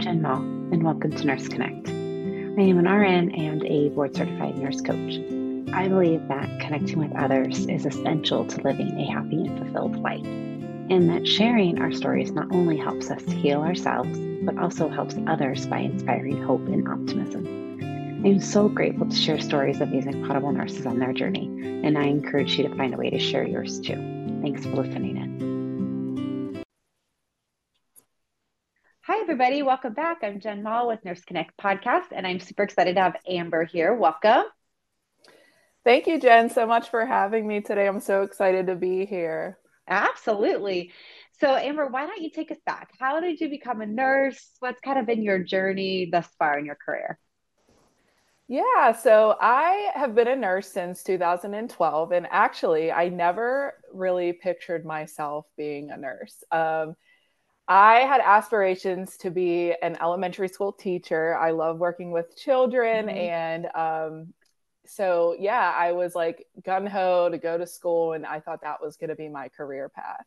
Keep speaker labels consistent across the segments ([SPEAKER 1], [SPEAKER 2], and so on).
[SPEAKER 1] Mall, and welcome to Nurse Connect. I am an RN and a board certified nurse coach. I believe that connecting with others is essential to living a happy and fulfilled life, and that sharing our stories not only helps us to heal ourselves, but also helps others by inspiring hope and optimism. I am so grateful to share stories of these incredible nurses on their journey, and I encourage you to find a way to share yours too. Thanks for listening everybody. Welcome back. I'm Jen Mall with Nurse Connect Podcast, and I'm super excited to have Amber here. Welcome.
[SPEAKER 2] Thank you, Jen, so much for having me today. I'm so excited to be here.
[SPEAKER 1] Absolutely. So, Amber, why don't you take us back? How did you become a nurse? What's kind of been your journey thus far in your career?
[SPEAKER 2] Yeah, so I have been a nurse since 2012, and actually, I never really pictured myself being a nurse. Um, I had aspirations to be an elementary school teacher. I love working with children. Mm-hmm. And um, so, yeah, I was like gun ho to go to school, and I thought that was going to be my career path.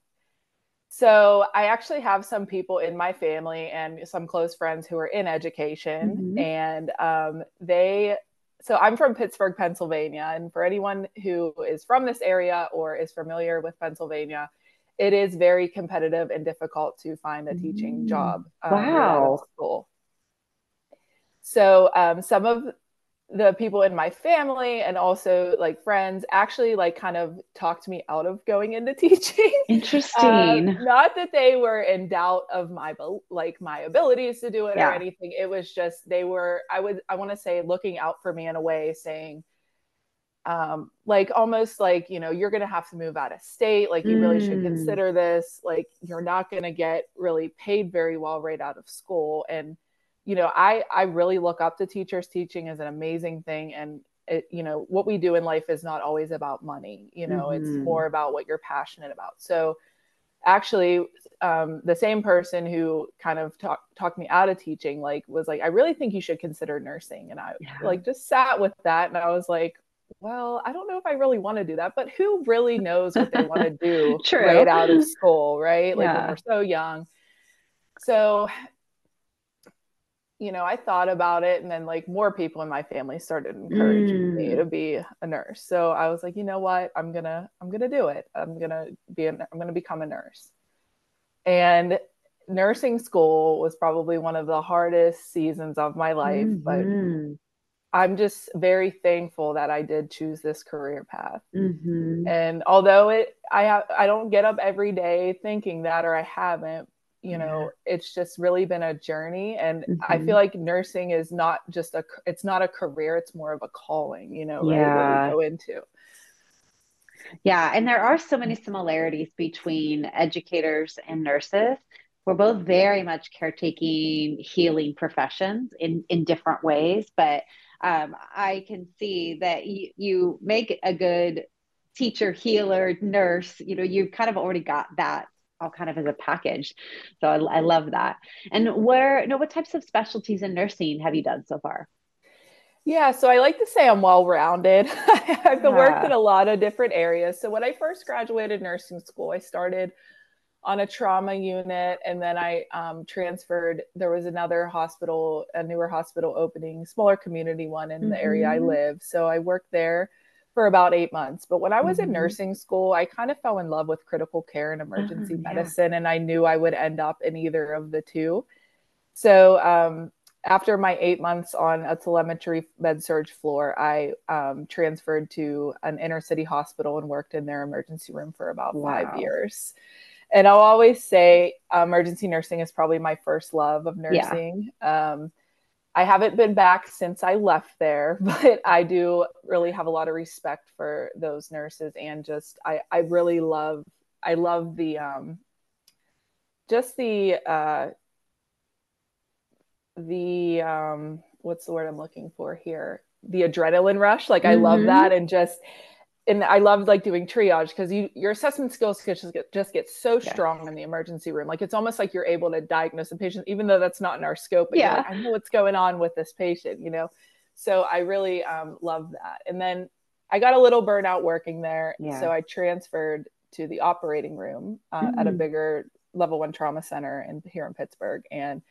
[SPEAKER 2] So, I actually have some people in my family and some close friends who are in education, mm-hmm. and um, they so I'm from Pittsburgh, Pennsylvania. And for anyone who is from this area or is familiar with Pennsylvania, it is very competitive and difficult to find a teaching mm. job.
[SPEAKER 1] Um, wow.
[SPEAKER 2] School. So um, some of the people in my family and also like friends actually like kind of talked me out of going into teaching.
[SPEAKER 1] Interesting.
[SPEAKER 2] um, not that they were in doubt of my like my abilities to do it yeah. or anything. It was just they were I would I want to say looking out for me in a way saying um, like almost like you know you're going to have to move out of state like you really should mm. consider this like you're not going to get really paid very well right out of school and you know i i really look up to teachers teaching is an amazing thing and it, you know what we do in life is not always about money you know mm-hmm. it's more about what you're passionate about so actually um, the same person who kind of talk, talked me out of teaching like was like i really think you should consider nursing and i yeah. like just sat with that and i was like well, I don't know if I really want to do that, but who really knows what they want to do right out of school, right? Like yeah. when we're so young. So, you know, I thought about it and then like more people in my family started encouraging mm. me to be a nurse. So I was like, you know what? I'm going to I'm going to do it. I'm going to be an, I'm going to become a nurse. And nursing school was probably one of the hardest seasons of my life, mm-hmm. but I'm just very thankful that I did choose this career path. Mm-hmm. And although it, I have, I don't get up every day thinking that, or I haven't, you know, yeah. it's just really been a journey. And mm-hmm. I feel like nursing is not just a, it's not a career, it's more of a calling, you know, yeah. Right, go into.
[SPEAKER 1] Yeah. And there are so many similarities between educators and nurses. We're both very much caretaking, healing professions in, in different ways, but um, I can see that you, you make a good teacher, healer, nurse. You know, you've kind of already got that all kind of as a package. So I, I love that. And where, you know, what types of specialties in nursing have you done so far?
[SPEAKER 2] Yeah, so I like to say I'm well rounded. I've yeah. worked in a lot of different areas. So when I first graduated nursing school, I started on a trauma unit and then i um, transferred there was another hospital a newer hospital opening smaller community one in mm-hmm. the area i mm-hmm. live so i worked there for about eight months but when i was mm-hmm. in nursing school i kind of fell in love with critical care and emergency uh-huh, medicine yeah. and i knew i would end up in either of the two so um, after my eight months on a telemetry med surg floor, I um, transferred to an inner city hospital and worked in their emergency room for about wow. five years and I'll always say emergency nursing is probably my first love of nursing. Yeah. Um, I haven't been back since I left there, but I do really have a lot of respect for those nurses and just I, I really love I love the um, just the uh, the um, what's the word I'm looking for here? The adrenaline rush. Like I mm-hmm. love that and just and I love like doing triage because you your assessment skills just get just get so yeah. strong in the emergency room. Like it's almost like you're able to diagnose a patient, even though that's not in our scope. yeah, like, I know what's going on with this patient, you know. So I really um, love that. And then I got a little burnout working there, yeah. so I transferred to the operating room uh, mm-hmm. at a mm. bigger level one trauma center in here in Pittsburgh, and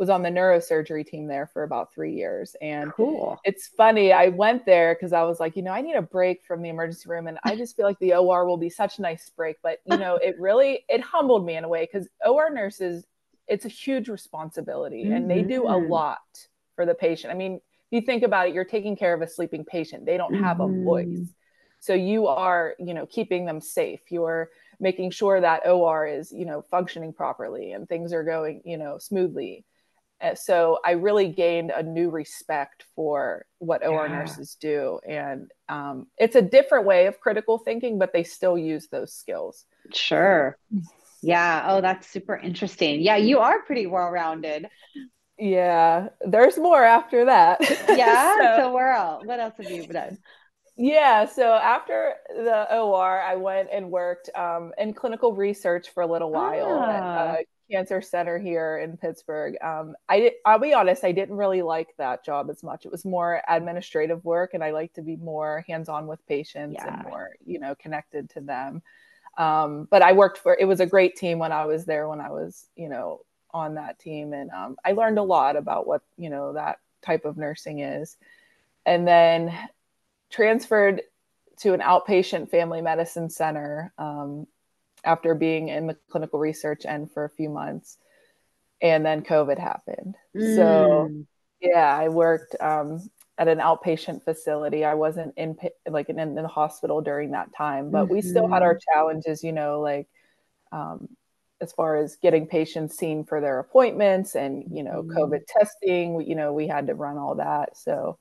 [SPEAKER 2] was on the neurosurgery team there for about three years. And
[SPEAKER 1] cool.
[SPEAKER 2] it's funny, I went there because I was like, you know, I need a break from the emergency room. And I just feel like the OR will be such a nice break. But, you know, it really, it humbled me in a way because OR nurses, it's a huge responsibility mm-hmm. and they do a mm-hmm. lot for the patient. I mean, if you think about it, you're taking care of a sleeping patient. They don't have mm-hmm. a voice. So you are, you know, keeping them safe. You're making sure that OR is, you know, functioning properly and things are going, you know, smoothly so I really gained a new respect for what OR nurses do. And um, it's a different way of critical thinking, but they still use those skills.
[SPEAKER 1] Sure. Yeah. Oh, that's super interesting. Yeah, you are pretty well rounded.
[SPEAKER 2] Yeah. There's more after that.
[SPEAKER 1] Yeah. so, so where else? What else have you done?
[SPEAKER 2] Yeah, so after the OR, I went and worked um, in clinical research for a little while ah. at uh, cancer center here in Pittsburgh. Um, I I'll be honest, I didn't really like that job as much. It was more administrative work, and I like to be more hands-on with patients yeah. and more, you know, connected to them. Um, but I worked for it was a great team when I was there when I was, you know, on that team, and um, I learned a lot about what you know that type of nursing is, and then transferred to an outpatient family medicine center um, after being in the clinical research end for a few months and then covid happened mm. so yeah i worked um, at an outpatient facility i wasn't in like in, in the hospital during that time but mm-hmm. we still had our mm-hmm. challenges you know like um, as far as getting patients seen for their appointments and you know mm. covid testing you know we had to run all that so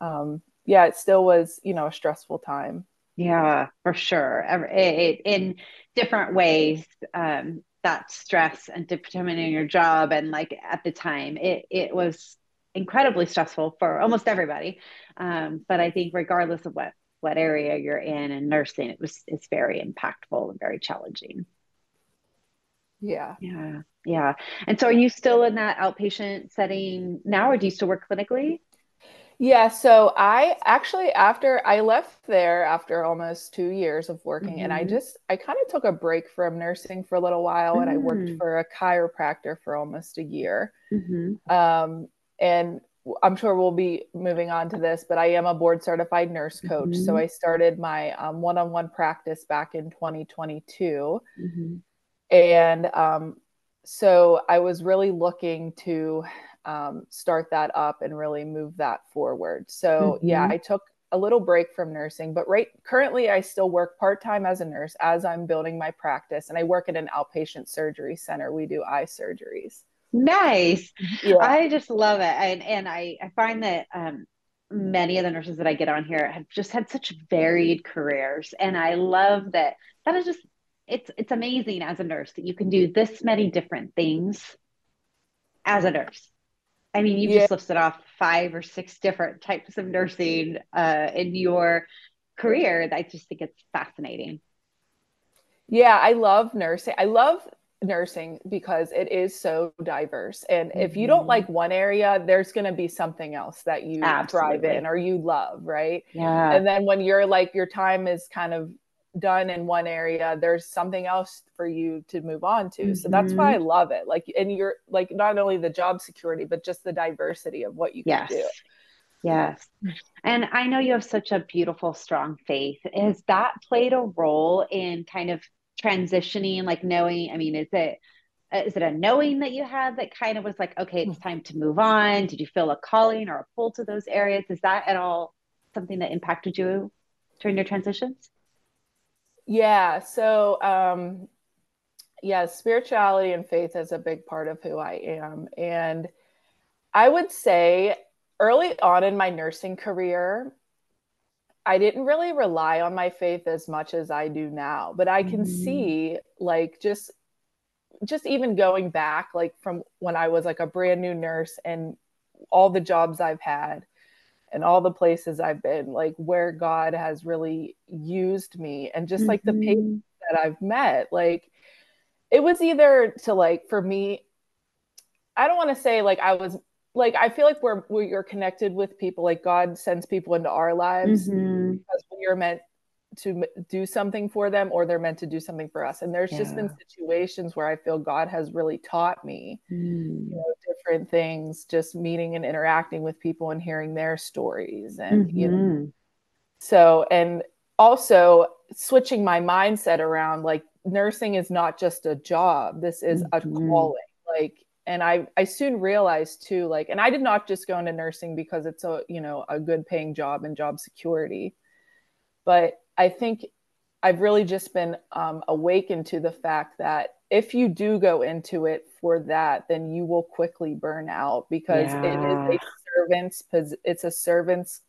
[SPEAKER 2] um, yeah it still was you know a stressful time
[SPEAKER 1] yeah, for sure. It, in different ways, um, that stress and determining your job, and like at the time, it it was incredibly stressful for almost everybody. Um, but I think regardless of what what area you're in and nursing, it was it's very impactful and very challenging.
[SPEAKER 2] Yeah.
[SPEAKER 1] Yeah. Yeah. And so are you still in that outpatient setting now or do you still work clinically?
[SPEAKER 2] Yeah, so I actually after I left there after almost 2 years of working mm-hmm. and I mm-hmm. just I kind of took a break from nursing for a little while mm-hmm. and I worked mm. for a chiropractor for almost a year. Mm-hmm. Um, and I'm sure we'll be moving on to this, but I am a board certified nurse coach. So mm-hmm. I started my um, one-on-one practice back in 2022. Mm-hmm. And um, so I was really looking to um, start that up and really move that forward. So mm-hmm. yeah, I took a little break from nursing, but right currently I still work part time as a nurse as I'm building my practice, and I work at an outpatient surgery center. We do eye surgeries.
[SPEAKER 1] Nice. Yeah. I just love it, and and I I find that um, many of the nurses that I get on here have just had such varied careers, and I love that. That is just it's it's amazing as a nurse that you can do this many different things as a nurse I mean, you yeah. just listed off five or six different types of nursing uh, in your career. I just think it's fascinating.
[SPEAKER 2] Yeah, I love nursing. I love nursing because it is so diverse. And mm-hmm. if you don't mm-hmm. like one area, there's going to be something else that you Absolutely. thrive in or you love, right?
[SPEAKER 1] Yeah.
[SPEAKER 2] And then when you're like, your time is kind of done in one area there's something else for you to move on to. Mm-hmm. so that's why i mm-hmm. love it. Like and you're like not only the job security but just the diversity of what you can do.
[SPEAKER 1] Yes. And i know you have such a beautiful strong faith. Has that played a role in kind of transitioning like knowing i mean is it is it a knowing that you had that kind of was like okay it's time to move on. Did you feel a calling or a pull to those areas? Is that at all something that impacted you during your transitions
[SPEAKER 2] yeah. So, um, yeah, spirituality and faith is a big part of who I am. And I would say early on in my nursing career, I didn't really rely on my faith as much as I do now, but I can mm-hmm. see like just just even going back like from when I was like a brand new nurse and all the jobs I've had and all the places I've been, like where God has really used me and just like mm-hmm. the people that I've met. Like it was either to like for me, I don't want to say like I was like I feel like we're we're connected with people, like God sends people into our lives mm-hmm. because we are meant to do something for them or they're meant to do something for us and there's yeah. just been situations where i feel god has really taught me mm. you know, different things just meeting and interacting with people and hearing their stories and mm-hmm. you know mm-hmm. so and also switching my mindset around like nursing is not just a job this is mm-hmm. a calling like and i i soon realized too like and i did not just go into nursing because it's a you know a good paying job and job security but I think I've really just been um, awakened to the fact that if you do go into it for that, then you will quickly burn out because yeah. it is a servant's it's a servant's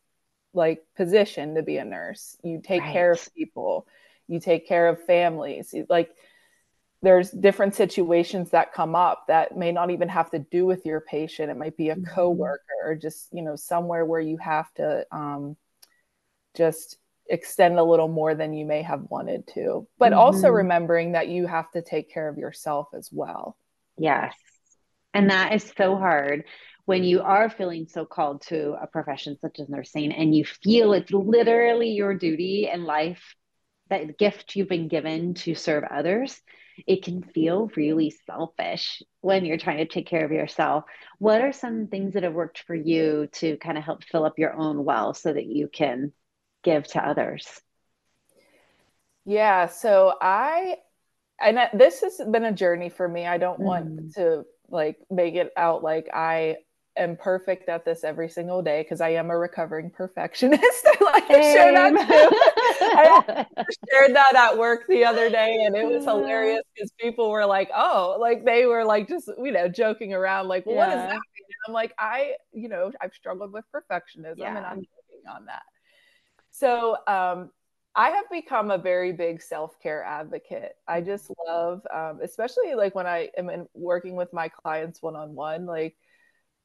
[SPEAKER 2] like position to be a nurse. You take right. care of people, you take care of families. Like there's different situations that come up that may not even have to do with your patient. It might be a mm-hmm. coworker or just you know somewhere where you have to um, just extend a little more than you may have wanted to but mm-hmm. also remembering that you have to take care of yourself as well
[SPEAKER 1] yes and that is so hard when you are feeling so called to a profession such as nursing and you feel it's literally your duty in life that gift you've been given to serve others it can feel really selfish when you're trying to take care of yourself. What are some things that have worked for you to kind of help fill up your own well so that you can give to others?
[SPEAKER 2] Yeah, so I and this has been a journey for me. I don't mm. want to like make it out like I am perfect at this every single day because I am a recovering perfectionist. I like to share that too. I shared that at work the other day and it was hilarious because people were like, oh, like they were like just, you know, joking around, like, well, yeah. what is that? And I'm like, I, you know, I've struggled with perfectionism yeah. and I'm working on that. So um, I have become a very big self care advocate. I just love, um, especially like when I am in, working with my clients one on one, like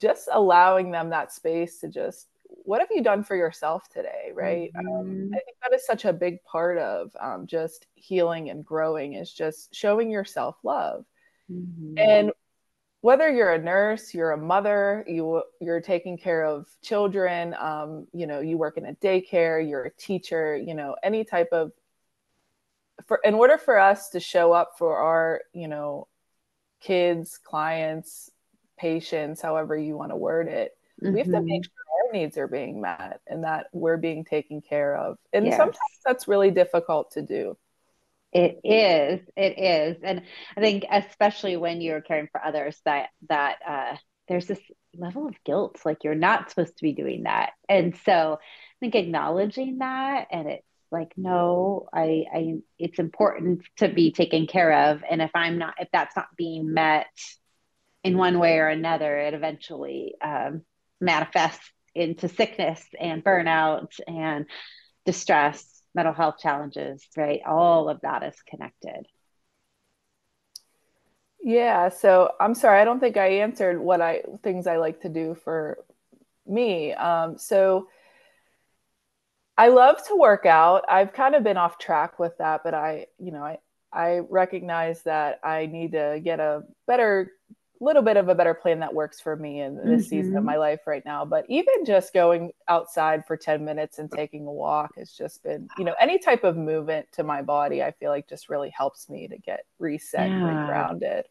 [SPEAKER 2] just allowing them that space to just, what have you done for yourself today? Right. Um, mm-hmm. Um, I think that is such a big part of um, just healing and growing is just showing yourself love. Mm-hmm. And whether you're a nurse, you're a mother, you you're taking care of children, um, you know, you work in a daycare, you're a teacher, you know, any type of for in order for us to show up for our, you know, kids, clients, patients, however you want to word it, mm-hmm. we have to make mm-hmm. sure our needs are being met and that we're being taken care of. And yes. sometimes that's really difficult to do.
[SPEAKER 1] It is. It is. And I think especially when you're caring for others that that uh, there's this level of guilt like you're not supposed to be doing that. And so I think acknowledging that and it's like no I I it's important to be taken care of and if I'm not if that's not being met in one way or another it eventually um, manifests into sickness and burnout and distress mental health challenges, right? All of that is connected.
[SPEAKER 2] Yeah. So I'm sorry, I don't think I answered what I things I like to do for me. Um, so I love to work out. I've kind of been off track with that, but I, you know, I I recognize that I need to get a better little bit of a better plan that works for me in this mm-hmm. season of mm-hmm. my life right now. But even just going outside for 10 minutes and taking a walk has just been, you know, any type of movement to my body, I feel like just really helps me to get reset yeah. and grounded.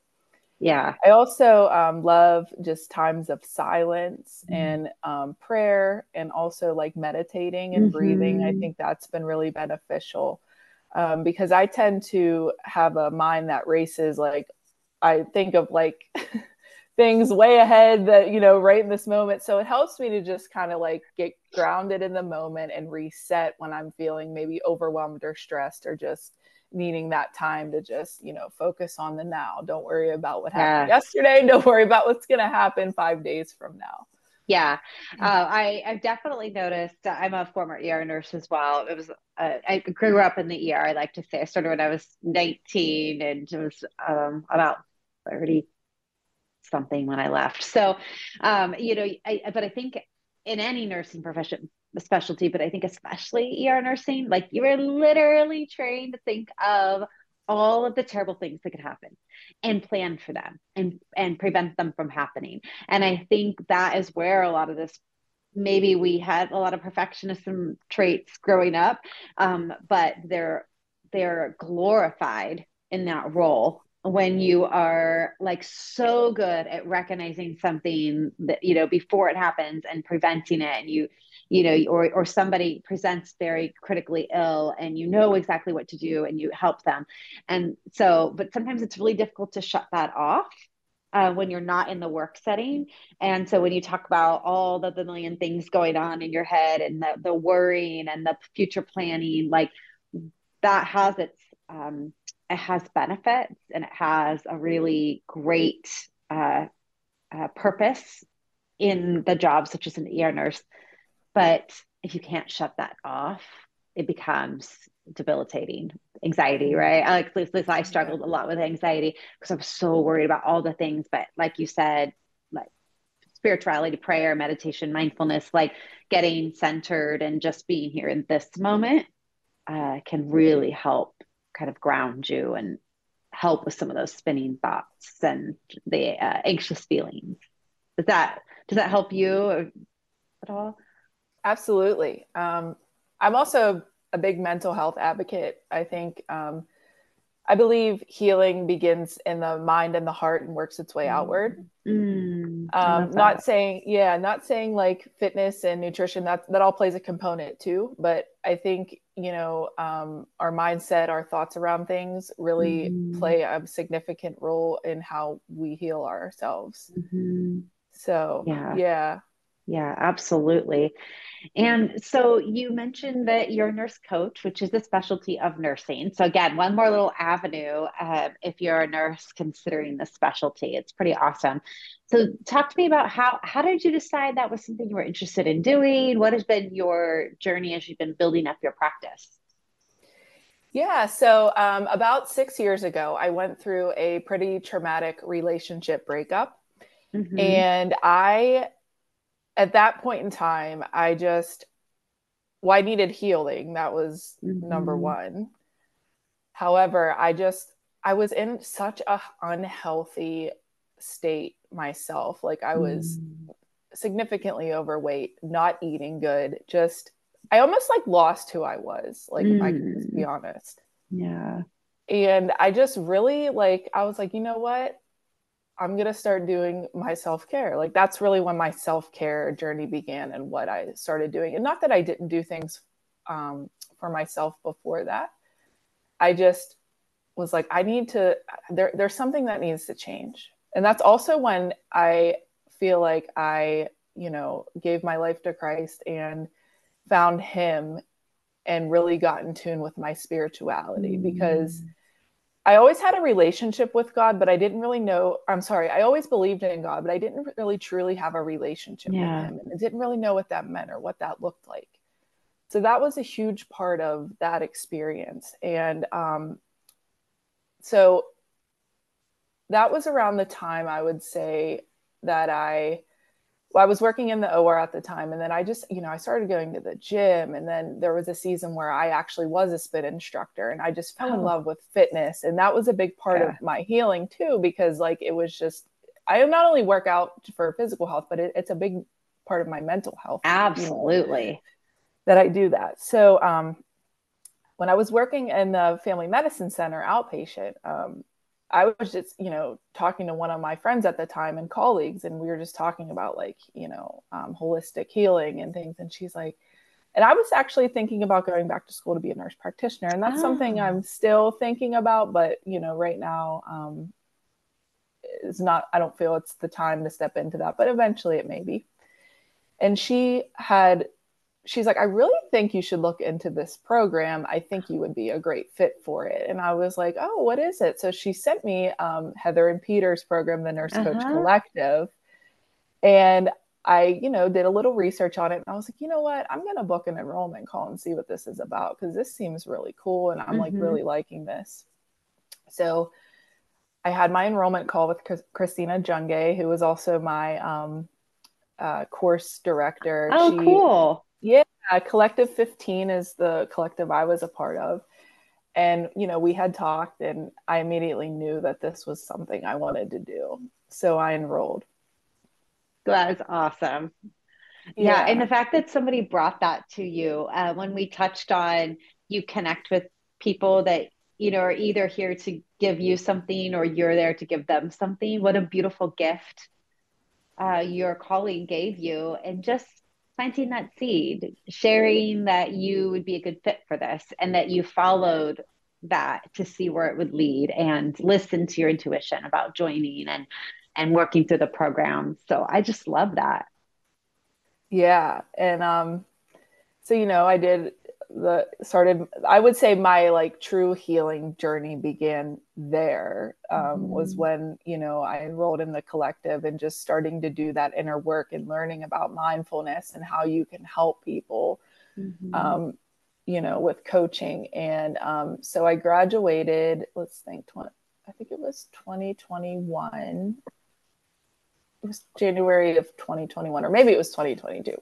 [SPEAKER 1] Yeah.
[SPEAKER 2] I also um, love just times of silence mm-hmm. and um, prayer and also like meditating and mm-hmm. breathing. I mm-hmm. think that's been really beneficial. Um, because I tend to have a mind that races like I think of like things way ahead that, you know, right in this moment. So it helps me to just kind of like get grounded in the moment and reset when I'm feeling maybe overwhelmed or stressed or just needing that time to just, you know, focus on the now. Don't worry about what happened yeah. yesterday. Don't worry about what's going to happen five days from now.
[SPEAKER 1] Yeah, uh, I I've definitely noticed. Uh, I'm a former ER nurse as well. It was uh, I grew up in the ER. I like to say I started when I was 19, and it was um, about 30 something when I left. So, um, you know, I, but I think in any nursing profession, specialty, but I think especially ER nursing, like you are literally trained to think of all of the terrible things that could happen and plan for them and and prevent them from happening. And I think that is where a lot of this maybe we had a lot of perfectionism traits growing up, um, but they're they're glorified in that role when you are like so good at recognizing something that you know before it happens and preventing it and you you know or or somebody presents very critically ill and you know exactly what to do and you help them and so but sometimes it's really difficult to shut that off uh, when you're not in the work setting. And so when you talk about all the, the million things going on in your head and the, the worrying and the future planning, like that has its um, it has benefits and it has a really great uh, uh, purpose in the job, such as an ER nurse. But if you can't shut that off, it becomes debilitating anxiety, right? I like at least I struggled a lot with anxiety because I was so worried about all the things. But like you said, like spirituality, prayer, meditation, mindfulness, like getting centered and just being here in this moment uh, can really help kind of ground you and help with some of those spinning thoughts and the uh, anxious feelings. Does that does that help you at all?
[SPEAKER 2] Absolutely. Um, I'm also a big mental health advocate. I think um, I believe healing begins in the mind and the heart and works its way outward. Mm, um, not saying, yeah, not saying like fitness and nutrition that that all plays a component too, but I think you know um, our mindset, our thoughts around things really mm. play a significant role in how we heal ourselves. Mm-hmm. So yeah, yeah,
[SPEAKER 1] yeah, absolutely. And so you mentioned that you're a nurse coach, which is a specialty of nursing. So, again, one more little avenue uh, if you're a nurse considering the specialty. It's pretty awesome. So, talk to me about how, how did you decide that was something you were interested in doing? What has been your journey as you've been building up your practice?
[SPEAKER 2] Yeah, so um, about six years ago, I went through a pretty traumatic relationship breakup. Mm-hmm. And I at that point in time, I just, well, I needed healing. That was mm-hmm. number one. However, I just, I was in such a unhealthy state myself. Like I was mm. significantly overweight, not eating good, just, I almost like lost who I was. Like, mm. I can just be mm. honest.
[SPEAKER 1] Yeah.
[SPEAKER 2] And I just really like, I was like, you know what? I'm going to start doing my self care. Like that's really when my self care journey began and what I started doing. And not that I didn't do things um, for myself before that. I just was like, I need to, there, there's something that needs to change. And that's also when I feel like I, you know, gave my life to Christ and found Him and really got in tune with my spirituality mm-hmm. I always had a relationship with God, but I didn't really know. I'm sorry, I always believed in God, but I didn't really truly have a relationship yeah. with Him. And I didn't really know what that meant or what that looked like. So that was a huge part of that experience. And um, so that was around the time I would say that I well, I was working in the OR at the time. And then I just, you know, I started going to the gym. And then there was a season where I actually was a spin instructor and I just fell oh. in love with fitness. And that was a big part yeah. of my healing too, because like it was just, I not only work out for physical health, but it, it's a big part of my mental health.
[SPEAKER 1] Absolutely.
[SPEAKER 2] You know, that I do that. So, um, when I was working in the family medicine center outpatient, um, I was just, you know, talking to one of my friends at the time and colleagues, and we were just talking about like, you know, um, holistic healing and things. And she's like, and I was actually thinking about going back to school to be a nurse practitioner, and that's oh. something I'm still thinking about. But you know, right now, um, is not. I don't feel it's the time to step into that, but eventually it may be. And she had she's like, I really think you should look into this program. I think you would be a great fit for it. And I was like, oh, what is it? So she sent me um, Heather and Peter's program, the Nurse Coach uh-huh. Collective. And I, you know, did a little research on it. And I was like, you know what? I'm going to book an enrollment call and see what this is about because this seems really cool. And I'm mm-hmm. like really liking this. So I had my enrollment call with Christina Junge, who was also my um, uh, course director.
[SPEAKER 1] Oh, she, cool
[SPEAKER 2] yeah, Collective 15 is the collective I was a part of. And, you know, we had talked, and I immediately knew that this was something I wanted to do. So I enrolled.
[SPEAKER 1] That is awesome. yeah. yeah. And the fact that somebody brought that to you uh, when we touched on you connect with people that, you know, are either here to give you something or you're there to give them something. What a beautiful gift uh, your colleague gave you. And just planting that seed, sharing that you would be a good fit for this and that you followed that to see where it would lead and listen to your intuition about joining and and working through the program. So I just love that.
[SPEAKER 2] Yeah. And um so you know, I did the started I would say my like true healing journey began there. Um mm-hmm. was when, you know, I enrolled in the collective and just starting to do that inner work and learning about mindfulness and how you can help people. Mm-hmm. Um you know, with coaching. And um, so I graduated, let's think, 20, I think it was 2021 it was January of 2021, or maybe it was 2022.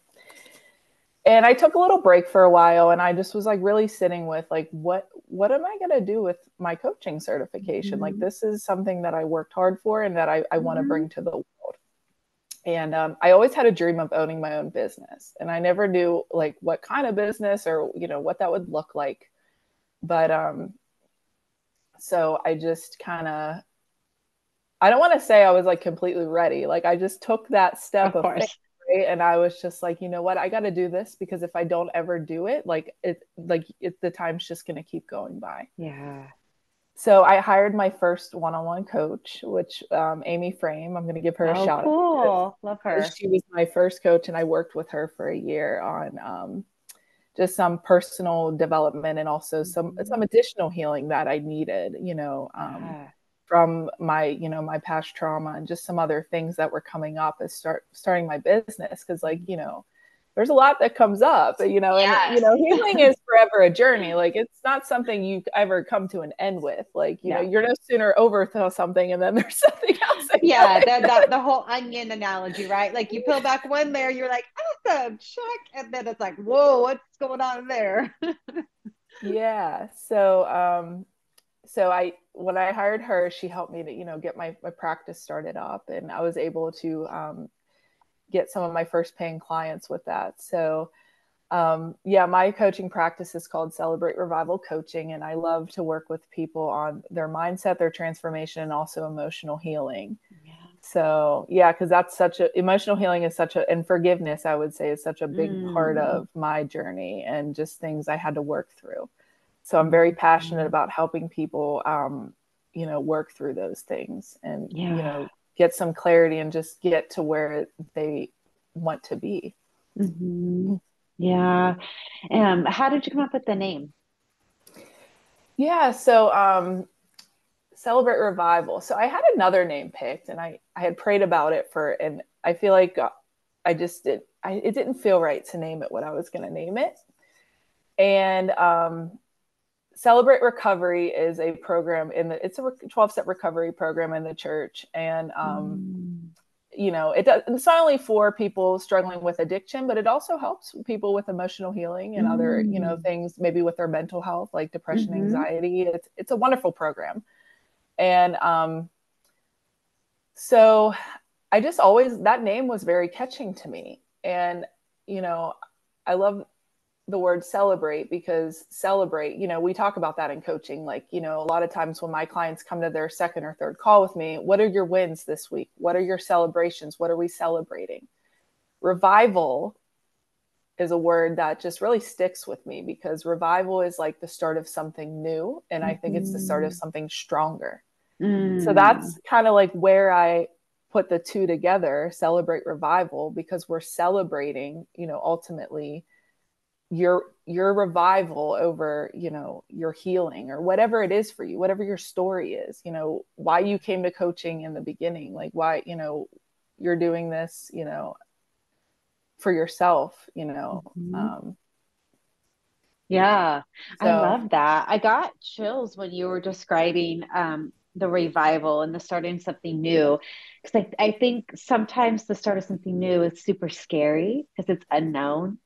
[SPEAKER 2] And I took a little break for a while and I just was like really sitting with like what what am I gonna do with my coaching certification? Mm-hmm. Like this is something that I worked hard for and that I, I mm-hmm. want to bring to the world. And um, I always had a dream of owning my own business. And I never knew like what kind of business or you know what that would look like. But um so I just kind of I don't want to say I was like completely ready. Like I just took that step of, of right? and I was just like, you know what, I got to do this because if I don't ever do it, like it, like it, the time's just going to keep going by.
[SPEAKER 1] Yeah.
[SPEAKER 2] So I hired my first one-on-one coach, which um, Amy Frame. I'm going to give her a oh, shout
[SPEAKER 1] cool. out. Cool, love her.
[SPEAKER 2] She was my first coach, and I worked with her for a year on um, just some personal development and also some mm-hmm. some additional healing that I needed. You know, um, yeah from my you know my past trauma and just some other things that were coming up as start starting my business. Because like you know there's a lot that comes up you know yes. and you know healing is forever a journey. Like it's not something you ever come to an end with. Like you yeah. know you're no sooner over something and then there's something else
[SPEAKER 1] yeah that, that, the whole onion analogy right? Like you peel back one layer you're like awesome check and then it's like whoa what's going on there?
[SPEAKER 2] Yeah so um so I when I hired her, she helped me to you know get my my practice started up, and I was able to um, get some of my first paying clients with that. So um, yeah, my coaching practice is called Celebrate Revival Coaching, and I love to work with people on their mindset, their transformation, and also emotional healing. Yeah. So yeah, because that's such a emotional healing is such a and forgiveness, I would say, is such a big mm. part of my journey and just things I had to work through. So I'm very passionate mm-hmm. about helping people, um, you know, work through those things and, yeah. you know, get some clarity and just get to where they want to be.
[SPEAKER 1] Mm-hmm. Yeah. Um, how did you come up with the name?
[SPEAKER 2] Yeah. So, um, celebrate revival. So I had another name picked and I, I had prayed about it for, and I feel like uh, I just did, I, it didn't feel right to name it what I was going to name it. And, um, Celebrate Recovery is a program in the it's a 12 step recovery program in the church and um, mm. you know it does it's not only for people struggling with addiction but it also helps people with emotional healing and mm. other you know mm. things maybe with their mental health like depression mm-hmm. anxiety it's it's a wonderful program and um, so I just always that name was very catching to me and you know I love the word celebrate because celebrate, you know, we talk about that in coaching. Like, you know, a lot of times when my clients come to their second or third call with me, what are your wins this week? What are your celebrations? What are we celebrating? Revival is a word that just really sticks with me because revival is like the start of something new. And I think it's the start of mm. something stronger. Mm. So that's kind of like where I put the two together celebrate revival because we're celebrating, you know, ultimately your your revival over you know your healing or whatever it is for you whatever your story is you know why you came to coaching in the beginning like why you know you're doing this you know for yourself you know mm-hmm. um
[SPEAKER 1] yeah so. i love that i got chills when you were describing um the revival and the starting something new because I, I think sometimes the start of something new is super scary because it's unknown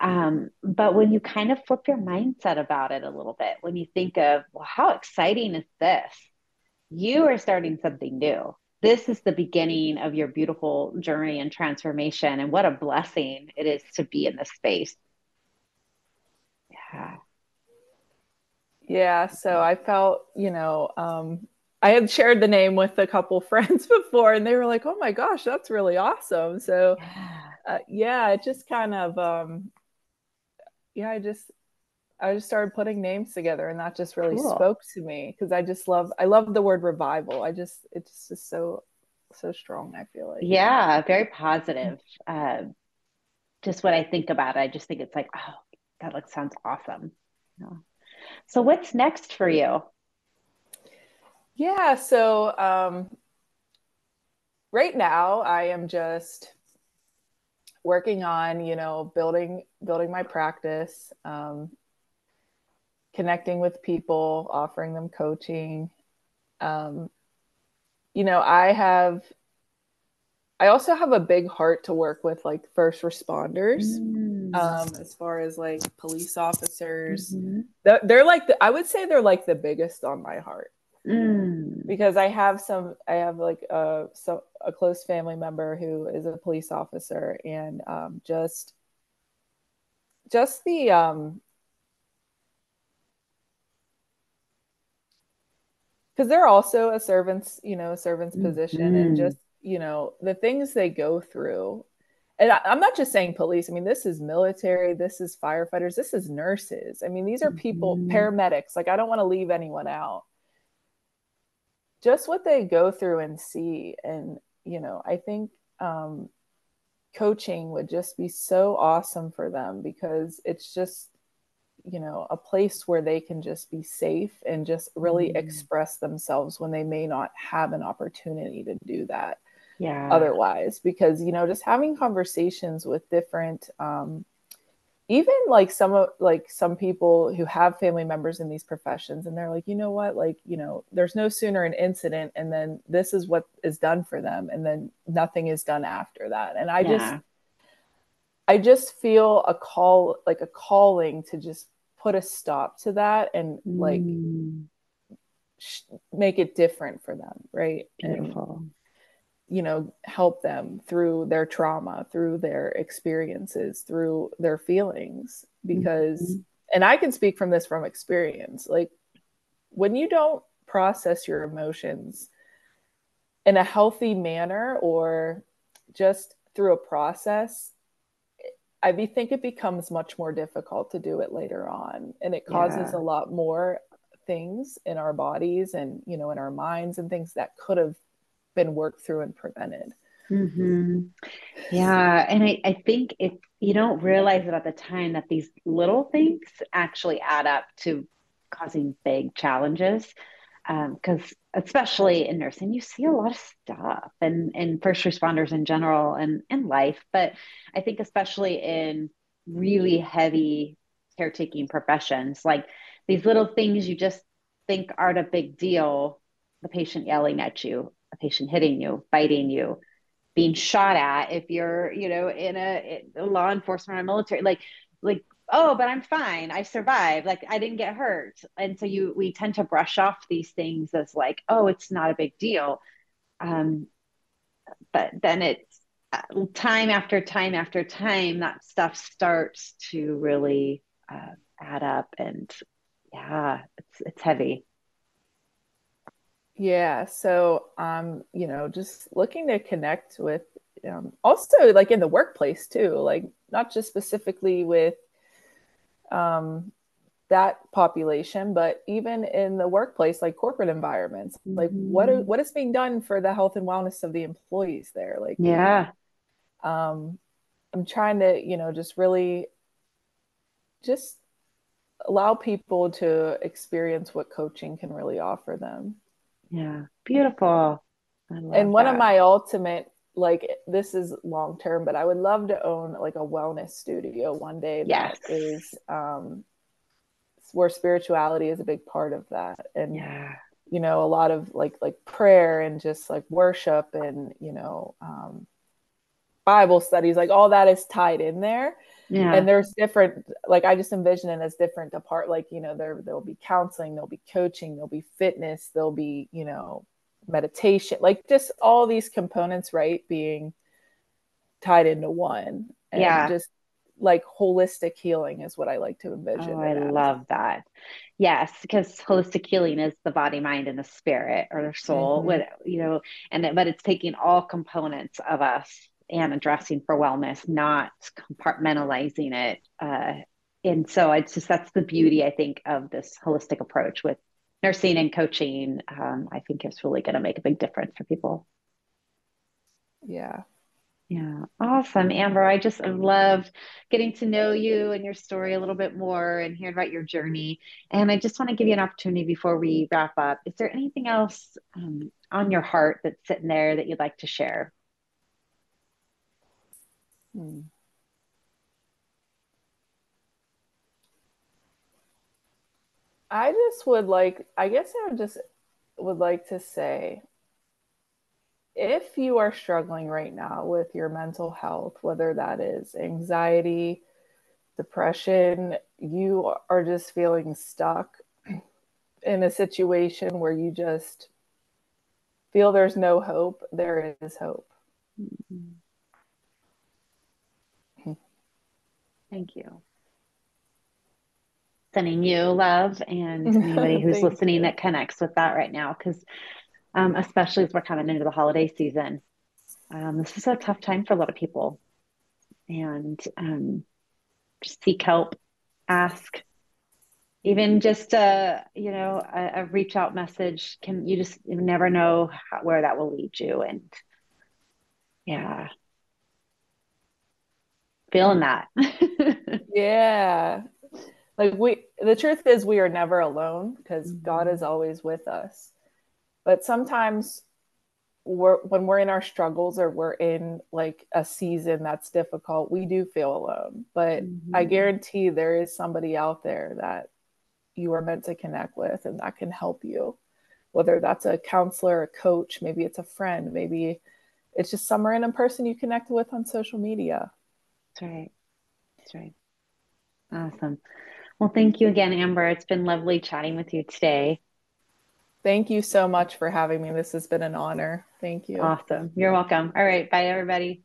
[SPEAKER 1] um, but when you kind of flip your mindset about it a little bit, when you think of, well, how exciting is this? You are starting something new. this is the beginning of your beautiful journey and transformation. And what a blessing it is to be in this space.
[SPEAKER 2] Yeah. Yeah. So I felt, you know, um, I had shared the name with a couple friends before and they were like, oh my gosh, that's really awesome. So, uh, yeah, it just kind of, um, yeah, I just, I just started putting names together and that just really cool. spoke to me because I just love I love the word revival. I just it's just so so strong, I feel like.
[SPEAKER 1] Yeah, very positive. Uh, just what I think about it, I just think it's like, oh, that looks sounds awesome. So what's next for you?
[SPEAKER 2] Yeah, so um, right now I am just working on, you know, building building my practice. Um, connecting with people, offering them coaching. Um, you know, I have, I also have a big heart to work with like first responders, mm. um, as far as like police officers. Mm-hmm. They're, they're, like, the, I would say they're like the biggest on my heart. Mm. Because I have some, I have like a so a close family member who is a police officer, and um, just, just the um, because they're also a servant's you know a servant's mm-hmm. position and just you know the things they go through. And I, am not just saying police. I mean this is military. This is firefighters. This is nurses. I mean these are people mm-hmm. paramedics. Like i don't want to leave anyone out just what they go through and see. And you know i think um, coaching would just be so awesome for them because it's just you know a place where they can just be safe and just really mm. express themselves when they may not have an opportunity to do that
[SPEAKER 1] yeah.
[SPEAKER 2] otherwise. Because you know just having conversations with different um, even like some of like some people who have family members in these professions and they're like you know what like you know there's no sooner an incident and then this is what is done for them and then nothing is done after that and i yeah. just I just feel a call, like a calling to just put a stop to that and like mm. sh- make it different for them, right?
[SPEAKER 1] Beautiful.
[SPEAKER 2] And, you know, help them through their trauma, through their experiences, through their feelings. Because, mm-hmm. and I can speak from this from experience, like when you don't process your emotions in a healthy manner or just through a process I think it becomes much more difficult to do it later on, and it causes yeah. a lot more things in our bodies and you know in our minds and things that could have been worked through and prevented.
[SPEAKER 1] Mm-hmm. Yeah, and I, I think if you don't realize it at the time that these little things actually add up to causing big challenges because um, especially in nursing you see a lot of stuff and and first responders in general and in life but i think especially in really heavy caretaking professions like these little things you just think aren't a big deal the patient yelling at you a patient hitting you biting you being shot at if you're you know in a, a law enforcement or military like like oh but i'm fine. I survived. Like i didn't get hurt. And so you we tend to brush off these things as like oh it's not a big deal. Um, but then it's uh, time after time after time that stuff starts to really uh, add up and yeah it's it's heavy
[SPEAKER 2] yeah so um you know just looking to connect with um, also like in the workplace too like not just specifically with um, that population, but even in the workplace, like corporate environments, mm-hmm. like what are, what is being done for the health and wellness of the employees there? Like,
[SPEAKER 1] yeah,
[SPEAKER 2] um, I'm trying to, you know, just really just allow people to experience what coaching can really offer them.
[SPEAKER 1] Yeah, beautiful.
[SPEAKER 2] And one that. of my ultimate like this is long term, but I would love to own like a wellness studio one day
[SPEAKER 1] yes.
[SPEAKER 2] that is um where spirituality is a big part of that. And
[SPEAKER 1] yeah.
[SPEAKER 2] you know, a lot of like like prayer and just like worship and you know, um Bible studies, like all that is tied in there.
[SPEAKER 1] Yeah.
[SPEAKER 2] And there's different, like I just envision it as different apart. Like, you know, there there'll be counseling, there'll be coaching, there'll be fitness, there'll be, you know, meditation, like just all these components, right? Being tied into one. And yeah. just like holistic healing is what I like to envision.
[SPEAKER 1] Oh, I love that. Yes, because holistic healing is the body, mind, and the spirit or the soul. Mm-hmm. With you know, and but it's taking all components of us and addressing for wellness, not compartmentalizing it. Uh, and so it's just that's the beauty I think of this holistic approach with nursing and coaching. Um, I think it's really going to make a big difference for people.
[SPEAKER 2] Yeah,
[SPEAKER 1] yeah, awesome, Amber. I just love getting to know you and your story a little bit more and hearing about your journey. And I just want to give you an opportunity before we wrap up. Is there anything else um, on your heart that's sitting there that you'd like to share? Hmm.
[SPEAKER 2] I just would like, I guess I would just would like to say if you are struggling right now with your mental health, whether that is anxiety, depression, you are just feeling stuck in a situation where you just feel there's no hope, there is hope.
[SPEAKER 1] Mm-hmm. Thank you. Sending you love and anybody who's listening you. that connects with that right now, because um, especially as we're coming into the holiday season. Um, this is a tough time for a lot of people. And um, just seek help, ask, even just a you know a, a, reach out message can you just you never know how, where that will lead you and yeah feeling that
[SPEAKER 2] yeah like we the truth is we are never alone because mm-hmm. god is always with us but sometimes we're, when we're in our struggles or we're in like a season that's difficult, we do feel alone. But mm-hmm. I guarantee there is somebody out there that you are meant to connect with and that can help you. Whether that's a counselor, a coach, maybe it's a friend, maybe it's just some random person you connect with on social media.
[SPEAKER 1] That's right. That's right. Awesome. Well, thank you again, Amber. It's been lovely chatting with you today.
[SPEAKER 2] Thank you so much for having me. This has been an honor. Thank you.
[SPEAKER 1] Awesome. You're welcome. All right. Bye, everybody.